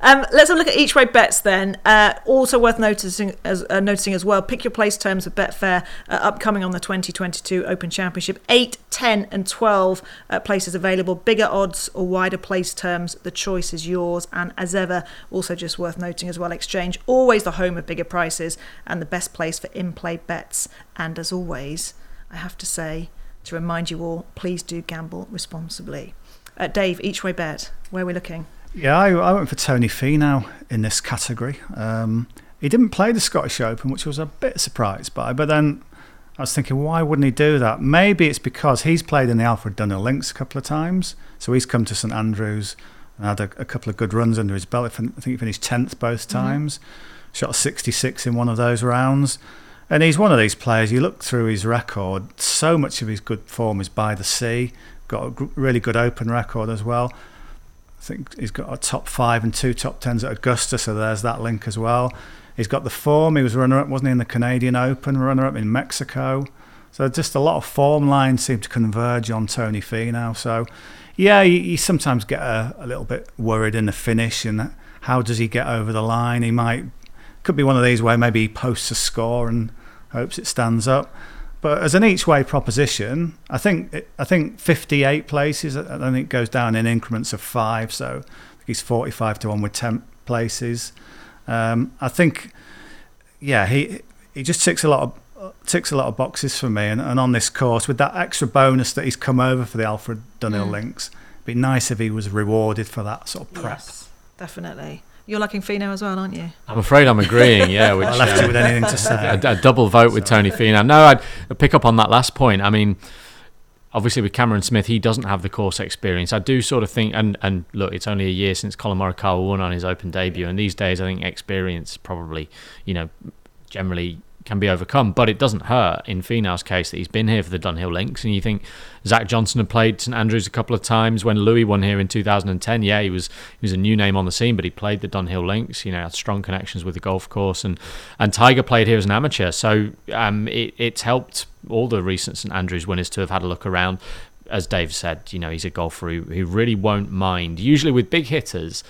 um, let's have a look at each way bets then. Uh, also worth noticing as uh, noticing as well. Pick your place terms of Betfair uh, upcoming on the 2022 Open Championship. Eight, 10, and 12 uh, places available. Bigger odds or wider place terms. The choice is yours. And as ever, also just worth noting as well. Exchange always the home of bigger prices and the best place for in-play bets. And as always, I have to say to remind you all, please do gamble responsibly. Uh, Dave, each way bet. Where are we looking? Yeah, I, I went for Tony Finau in this category. Um, he didn't play the Scottish Open, which I was a bit surprised by. But then I was thinking, why wouldn't he do that? Maybe it's because he's played in the Alfred Dunhill Links a couple of times. So he's come to St Andrews and had a, a couple of good runs under his belt. I think he finished 10th both Mm-hmm. times. Shot a 66 in one of those rounds. And he's one of these players, you look through his record, so much of his good form is by the sea. Got a really good open record as well. I think he's got a top five and two top tens at Augusta, so there's that link as well. He's got the form. He was runner up, wasn't he, in the Canadian Open, runner up in Mexico. So just a lot of form lines seem to converge on Tony Finau. So, yeah, you, you sometimes get a, a little bit worried in the finish and how does he get over the line? He might could be one of these where maybe he posts a score and hopes it stands up. But as an each way proposition, I think it, I think 58 places. I think it goes down in increments of five. So I think he's 45 to one with 10 places. Um, I think, yeah, he he just ticks a lot of ticks a lot of boxes for me. And, and on this course, with that extra bonus that he's come over for the Alfred Dunhill links, it'd be nice if he was rewarded for that sort of prep. Yes, definitely. You're liking Finau as well, aren't you? I'm afraid I'm agreeing. Yeah, which I left uh, you with anything to say. a double vote with Tony Finau. No, I'd, I'd pick up on that last point. I mean, obviously with Cameron Smith, he doesn't have the course experience. I do sort of think, and and look, it's only a year since Collin Morikawa won on his Open debut, and these days I think experience probably, you know, generally can be overcome, but it doesn't hurt in Finau's case that he's been here for the Dunhill Links, and you think Zach Johnson had played St Andrews a couple of times when Louis won here in 2010. Yeah, he was he was a new name on the scene, but he played the Dunhill Links. You know, had strong connections with the golf course, and and Tiger played here as an amateur, so um, it, it's helped all the recent St Andrews winners to have had a look around. As Dave said, you know, he's a golfer who, who really won't mind. Usually with big hitters,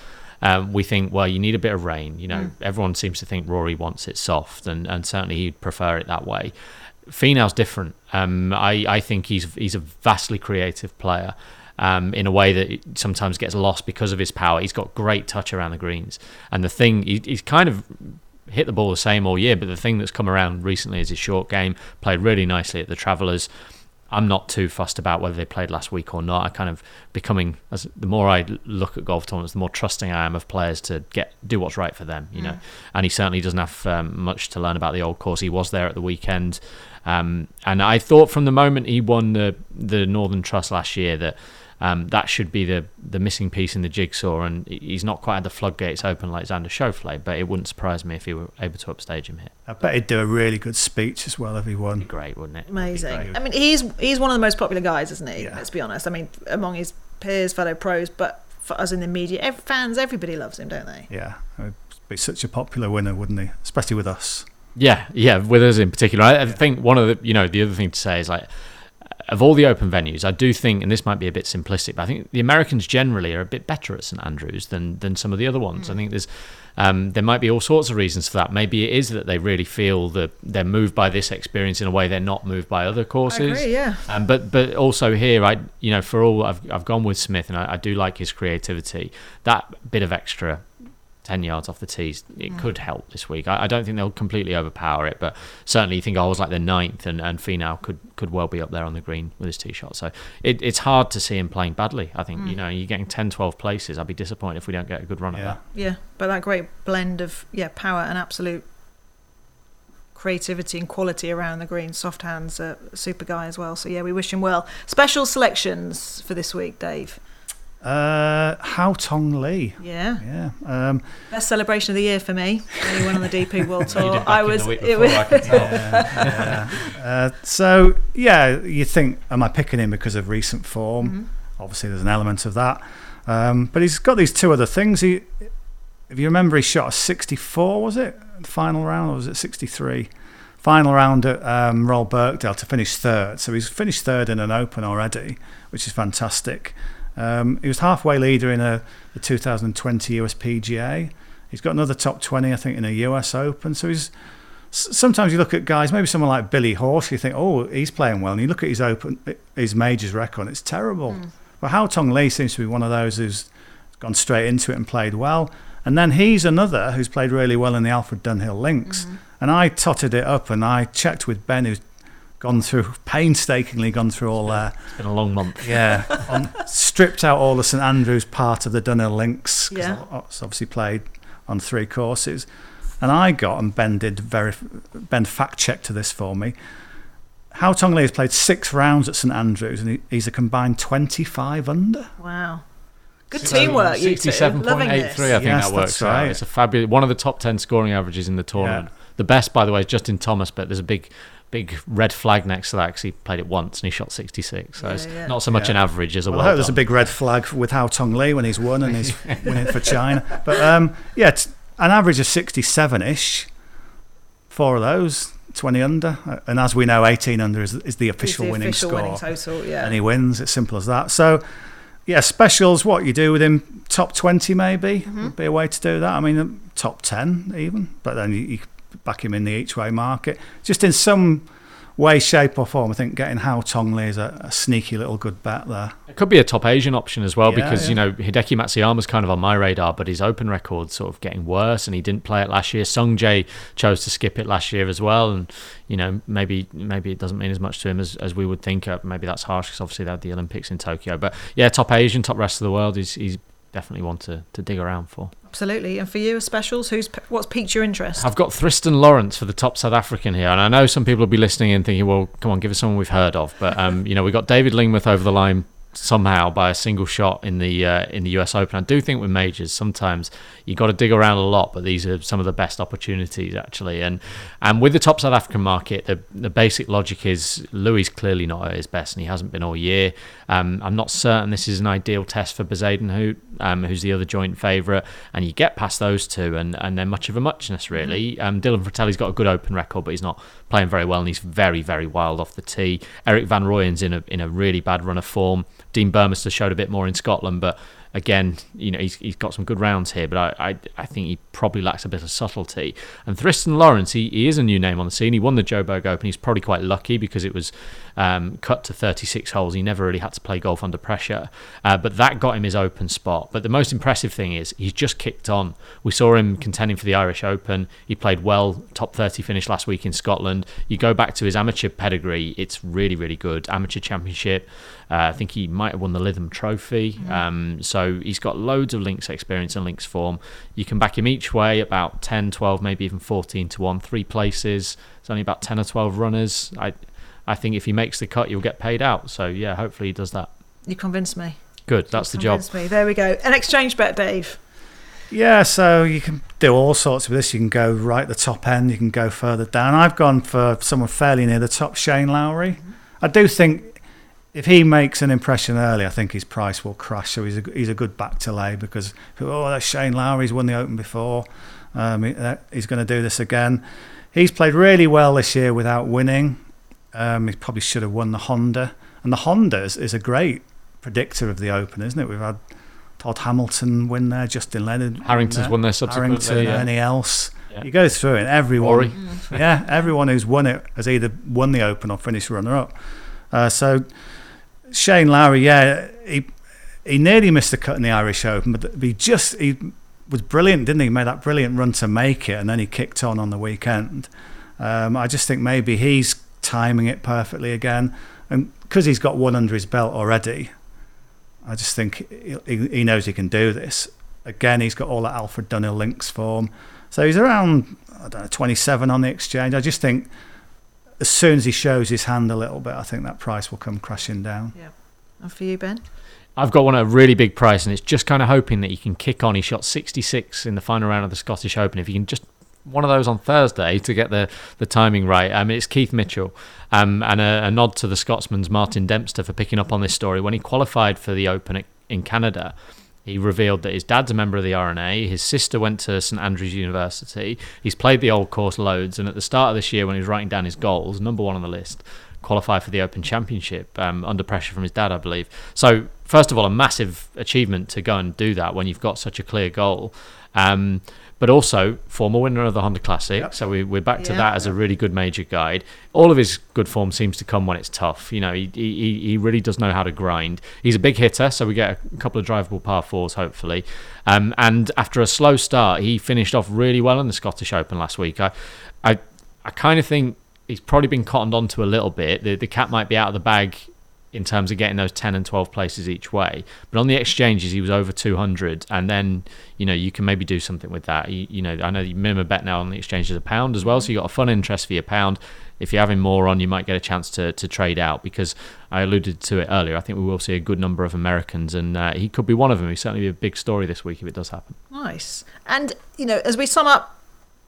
um, we think, well, you need a bit of rain. You know, everyone seems to think Rory wants it soft, and, and certainly he'd prefer it that way. Finau's different. Um, I, I think he's he's a vastly creative player. Um, in a way that sometimes gets lost because of his power. He's got great touch around the greens, and the thing he, he's kind of hit the ball the same all year. But the thing that's come around recently is his short game. Played really nicely at the Travellers. I'm not too fussed about whether they played last week or not. I kind of becoming as the more I look at golf tournaments, the more trusting I am of players to get do what's right for them. You know, and he certainly doesn't have um, much to learn about the old course. He was there at the weekend, um, and I thought from the moment he won the the Northern Trust last year that. Um, that should be the the missing piece in the jigsaw, and he's not quite had the floodgates open like Xander Schauffele, but it wouldn't surprise me if he were able to upstage him here. I bet he'd do a really good speech as well if he won. Great, wouldn't it? Amazing. great. I mean, he's he's one of the most popular guys, isn't he? Yeah. Let's be honest. I mean, among his peers, fellow pros, but for us in the media, fans, everybody loves him, don't they? Yeah, he'd be such a popular winner, wouldn't he? Especially with us. Yeah, yeah, with us in particular. I, I think one of the, you know, the other thing to say is like, of all the open venues, I do think, and this might be a bit simplistic, but I think the Americans generally are a bit better at St Andrews than than some of the other ones. I think there's, um, there might be all sorts of reasons for that. Maybe it is that they really feel that they're moved by this experience in a way they're not moved by other courses. agree. Yeah. Um, but but also here, I you know for all I've I've gone with Smith, and I, I do like his creativity. That bit of extra ten yards off the tees, it could help this week. I, I don't think they'll completely overpower it, but certainly you think I was like the ninth, and and Finau could could well be up there on the green with his tee shot. So it, it's hard to see him playing badly. I think you know you're getting 10, 12 places. I'd be disappointed if we don't get a good run at that. Yeah, but that great blend of yeah power and absolute creativity and quality around the green. Soft hands, uh, super guy as well. So yeah, we wish him well. Special selections for this week, Dave. Uh, Haotong Li. Yeah, Yeah. Um, best celebration of the year for me. When he won on the DP World You Tour, did back I was. It was. I can uh, so yeah, you think, am I picking him because of recent form? Mm-hmm. Obviously, there's an element of that. Um, but he's got these two other things. He, if you remember, he shot a 64. Was it the final round, or was it 63? Final round at um, Royal Birkdale to finish third. So he's finished third in an Open already, which is fantastic. Um, he was halfway leader in a the 2020 USPGA. He's got another top 20, I think, in a US Open. So he's sometimes you look at guys, maybe someone like Billy Horschel, you think, oh, he's playing well, and you look at his open, his majors record, it's terrible. But Haotong Li seems to be one of those who's gone straight into it and played well. And then he's another who's played really well in the Alfred Dunhill Links. And I totted it up and I checked with Ben, who's gone through painstakingly gone through all their It's been a long month. yeah, on, stripped out all the St Andrews part of the Dunhill links. 'cause Yeah. I- It's obviously played on three courses, and I got and Ben did very Ben fact checked to this for me. Haotong Li has played six rounds at St Andrews, and he, he's a combined twenty-five under. Wow. Good So teamwork, you two. Sixty-seven Loving point eight three. I think Yes, that works that's right. out. It's a fabulous one of the top ten scoring averages in the tournament. The best, by the way, is Justin Thomas, but there's a big, big red flag next to that because he played it once and he shot sixty-six. So Yeah, it's yeah. not so much Yeah. an average as a Well, well I hope there's a big red flag with Haotong Li when he's won and he's winning for China. But um, yeah, it's an average of 67 ish. Four of those, 20 under. Uh, And as we know, 18 under is, is the official the winning official score. winning total, yeah. And he wins. It's simple as that. So, yeah, specials, what you do with him, top 20 maybe Mm-hmm. would be a way to do that. I mean, top 10 even. But then you, you back him in the each way market. Just in some way, shape, or form, I think getting Haotong Li is a, a sneaky little good bet there. It could be a top Asian option as well Yeah, because yeah. you know Hideki Matsuyama's kind of on my radar, but his open record's sort of getting worse, and he didn't play it last year. Sung Jae chose to skip it last year as well, and you know maybe maybe it doesn't mean as much to him as, as we would think. Uh, maybe that's harsh because obviously they had the Olympics in Tokyo, but yeah, top Asian, top rest of the world. He's he's definitely one to, to dig around for. Absolutely. And for you, as specials, who's what's piqued your interest? I've got Thriston Lawrence for the top South African here, and I know some people will be listening and thinking, "Well, come on, give us someone we've heard of." But um, you know, we got David Lingmerth over the line somehow by a single shot in the uh, in the US Open. I do think with majors, sometimes you got to dig around a lot, but these are some of the best opportunities actually. And and with the top South African market, the the basic logic is Louis clearly not at his best, and he hasn't been all year. Um, I'm not certain this is an ideal test for Bezuidenhout, um, who's the other joint favourite, and you get past those two, and, and they're much of a muchness really. Um, Dylan Frittelli's got a good open record, but he's not playing very well, and he's very very wild off the tee. Erik van Rooyen's in a in a really bad run of form. Dean Burmester showed a bit more in Scotland, but again, you know, he's, he's got some good rounds here, but I, I, I think he probably lacks a bit of subtlety. And Thriston Lawrence, he, he is a new name on the scene. He won the Joburg Open. He's probably quite lucky because it was um, cut to 36 holes. He never really had to play golf under pressure, uh, but that got him his open spot. But the most impressive thing is he's just kicked on. We saw him contending for the Irish Open. He played well, top 30 finish last week in Scotland. You go back to his amateur pedigree, it's really, really good. Amateur championship. Uh, I think he might have won the Lytham Trophy. Um, so he's got loads of links experience and links form. You can back him each way about 10, 12, maybe even 14 to 1. Three places. It's only about 10 or 12 runners. I, I think if he makes the cut, you'll get paid out. So yeah, hopefully he does that. You convinced me. Good. That's the job. Me. There we go. An exchange bet, Dave. Yeah, so you can do all sorts with this. You can go right at the top end, you can go further down. I've gone for someone fairly near the top, Shane Lowry. Mm-hmm. I do think if he makes an impression early, I think his price will crash. So he's a, he's a good back to lay because, oh, that's Shane Lowry. He's won the Open before. Um, he- he's going to do this again. He's played really well this year without winning. Um, he probably should have won the Honda. And the Honda is, is a great predictor of the Open, isn't it? We've had Todd Hamilton win there, Justin Leonard. Harrington's there, won there subsequently. Harrington, yeah. any else. Yeah. You go through it, everyone. Yeah, everyone who's won it has either won the Open or finished runner up. Uh, so Shane Lowry, yeah, he he nearly missed the cut in the Irish Open, but he just he was brilliant, didn't he? He made that brilliant run to make it, and then he kicked on on the weekend. Um, I just think maybe he's timing it perfectly again, and because he's got one under his belt already, I just think he, he knows he can do this. Again, he's got all that Alfred Dunhill links form, so he's around I don't know 27 on the exchange. I just think as soon as he shows his hand a little bit, I think that price will come crashing down. Yeah. And for you, Ben? I've got one at a really big price, and it's just kind of hoping that he can kick on. He shot 66 in the final round of the Scottish Open. If he can just one of those on Thursday to get the, the timing right. I mean, it's Keith Mitchell, um, and a, a nod to the Scotsman's Martin Dempster for picking up on this story. When he qualified for the Open in Canada, he revealed that his dad's a member of the R&A. His sister went to St Andrews University. He's played the old course loads, and at the start of this year, when he was writing down his goals, number one on the list, qualify for the Open Championship um, under pressure from his dad, I believe. So, first of all, a massive achievement to go and do that when you've got such a clear goal. Um, but also, former winner of the Honda Classic. Yep. So we, we're back to Yeah. that as a really good major guide. All of his good form seems to come when it's tough. You know, he, he, he really does know how to grind. He's a big hitter, so we get a couple of drivable par fours, hopefully. Um, and after a slow start, he finished off really well in the Scottish Open last week. I, I, I kind of think he's probably been cottoned onto a little bit. The the cat might be out of the bag in terms of getting those 10 and 12 places each way. But on the exchanges, he was over 200. And then, you know, you can maybe do something with that. You, you know, I know the minimum bet now on the exchange is a pound as well. So you got a fun interest for your pound. If you're having more on, you might get a chance to, to trade out because I alluded to it earlier. I think we will see a good number of Americans, and uh, he could be one of them. He's certainly be a big story this week if it does happen. Nice. And, you know, as we sum up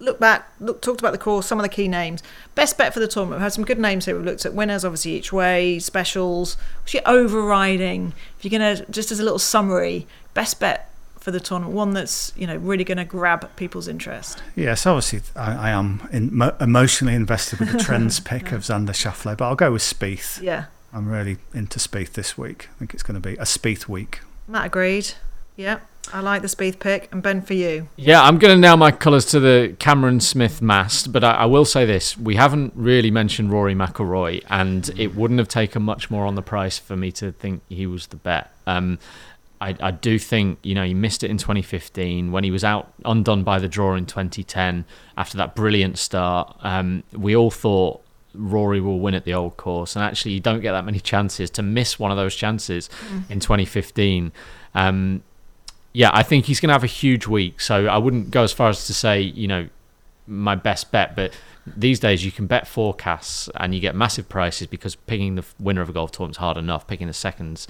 look back, look, talked about the course, some of the key names. Best bet for the tournament. We've had some good names here. We've looked at winners, obviously, each way, specials. What's your overriding? If you're going to, just as a little summary, best bet for the tournament, one that's, you know, really going to grab people's interest. Yes, obviously, I, I am in, mo- emotionally invested with the trends pick of Xander Schauffele, but I'll go with Spieth. Yeah. I'm really into Spieth this week. I think it's going to be a Spieth week. Matt agreed. Yeah. I like the Spieth pick. And Ben, for you? Yeah, I'm going to nail my colours to the Cameron Smith mast, but I, I, will say this: we haven't really mentioned Rory McIlroy, and it wouldn't have taken much more on the price for me to think he was the bet. Um, I, I do think you know he missed it in 2015 when he was out undone by the draw in 2010 after that brilliant start. Um, we all thought Rory will win at the old course, and actually you don't get that many chances to miss one of those chances mm. in 2015. Um, yeah, I think he's going to have a huge week. So I wouldn't go as far as to say, you know, my best bet, but these days you can bet forecasts and you get massive prices because picking the winner of a golf tournament is hard enough. Picking the seconds,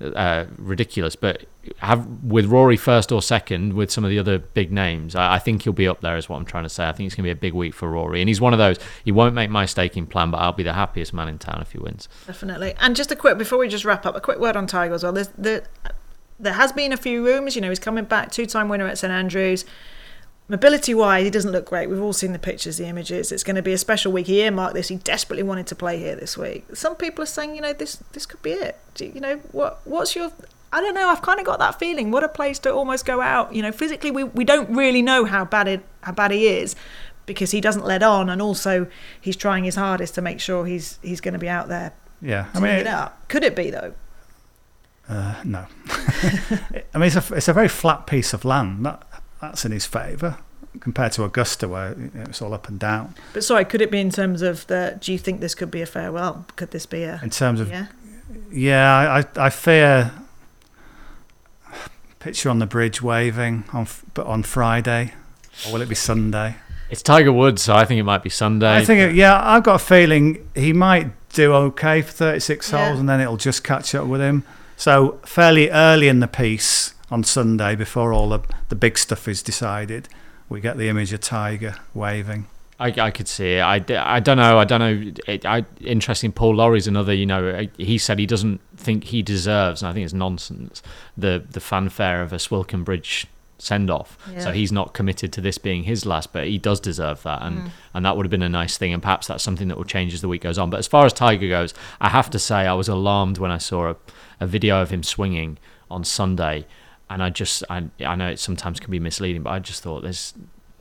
uh, ridiculous. But have with Rory first or second with some of the other big names, I, I, think he'll be up there. Is what I'm trying to say. I think it's going to be a big week for Rory, and he's one of those. He won't make my staking plan, but I'll be the happiest man in town if he wins. Definitely. And just a quick before we just wrap up, a quick word on Tiger as well. There's the there has been a few rumours. You know, he's coming back, two-time winner at St Andrews. Mobility-wise, he doesn't look great. We've all seen the pictures, the images. It's going to be a special week. He earmarked this. He desperately wanted to play here this week. Some people are saying, you know, this this could be it. You, you know, what what's your I don't know. I've kind of got that feeling. What a place to almost go out. You know, physically, we, we don't really know how bad it how bad he is, because he doesn't let on, and also he's trying his hardest to make sure he's he's going to be out there. Yeah, I mean, it up. could it be though? Uh, no. I mean, it's a, it's a very flat piece of land. That, that's in his favour compared to Augusta, where it's all up and down. But sorry, could it be in terms of the? Do you think this could be a farewell? Could this be a? In terms of, yeah, yeah, I I fear. Picture on the bridge waving on, but on Friday, or will it be Sunday? It's Tiger Woods, so I think it might be Sunday. I think, it, yeah, I've got a feeling he might do okay for 36 holes, and then it'll just catch up with him. So fairly early in the piece on Sunday, before all the, the big stuff is decided, we get the image of Tiger waving. I, I could see it. I, I don't know. I don't know. It, I, interesting. Paul Lawrie's another. You know, he said he doesn't think he deserves, and I think it's nonsense. The the fanfare of a Swilcan Bridge send off. Yeah. So he's not committed to this being his last, but he does deserve that, and mm. and that would have been a nice thing. And perhaps that's something that will change as the week goes on. But as far as Tiger goes, I have to say I was alarmed when I saw a a video of him swinging on Sunday, and I just I I know it sometimes can be misleading, but I just thought there's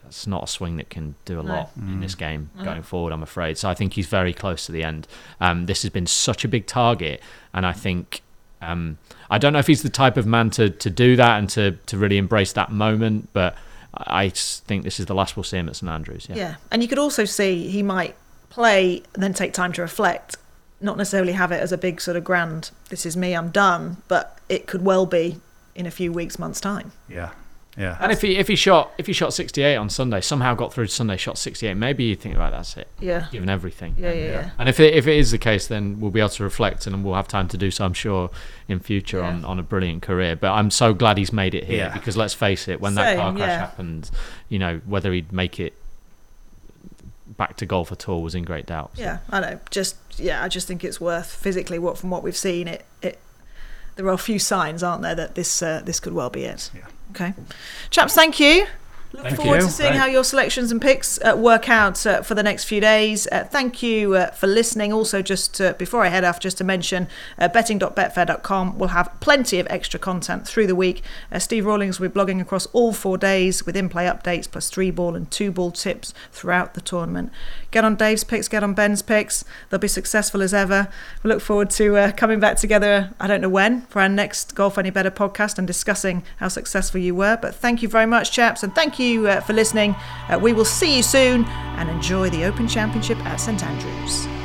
that's not a swing that can do a no. lot mm. in this game mm. going forward. I'm afraid. So I think he's very close to the end. Um, this has been such a big target, and I think. Um, I don't know if he's the type of man to, to do that and to, to really embrace that moment, but I think this is the last we'll see him at St Andrews. Yeah. yeah, and you could also see he might play and then take time to reflect not necessarily have it as a big sort of grand this is me i'm done but it could well be in a few weeks months time yeah yeah and if he if he shot if he shot 68 on sunday somehow got through to sunday shot 68 maybe you think about right, that's it yeah given everything yeah, yeah, yeah. and if it, if it is the case then we'll be able to reflect and we'll have time to do so i'm sure in future yeah. on, on a brilliant career but i'm so glad he's made it here yeah. because let's face it when Same, that car crash yeah. happened you know whether he'd make it back to golf at all was in great doubt. So. Yeah, I know. Just yeah, I just think it's worth physically what from what we've seen it it there are a few signs, aren't there, that this uh, this could well be it. Yeah. Okay, chaps, thank you. Look thank forward you. to seeing how your selections and picks uh, work out uh, for the next few days. Uh, thank you uh, for listening. Also, just before I head off, just to mention uh, betting.betfair.com will have plenty of extra content through the week. Uh, Steve Rawlings will be blogging across all four days with in play updates plus three ball and two ball tips throughout the tournament. Get on Dave's picks, get on Ben's picks. They'll be successful as ever. We look forward to coming back together, I don't know when, for our next Golf Any Better podcast and discussing how successful you were. But thank you very much, chaps, and thank you you uh, for listening. Uh, we will see you soon and enjoy the Open Championship at St Andrews.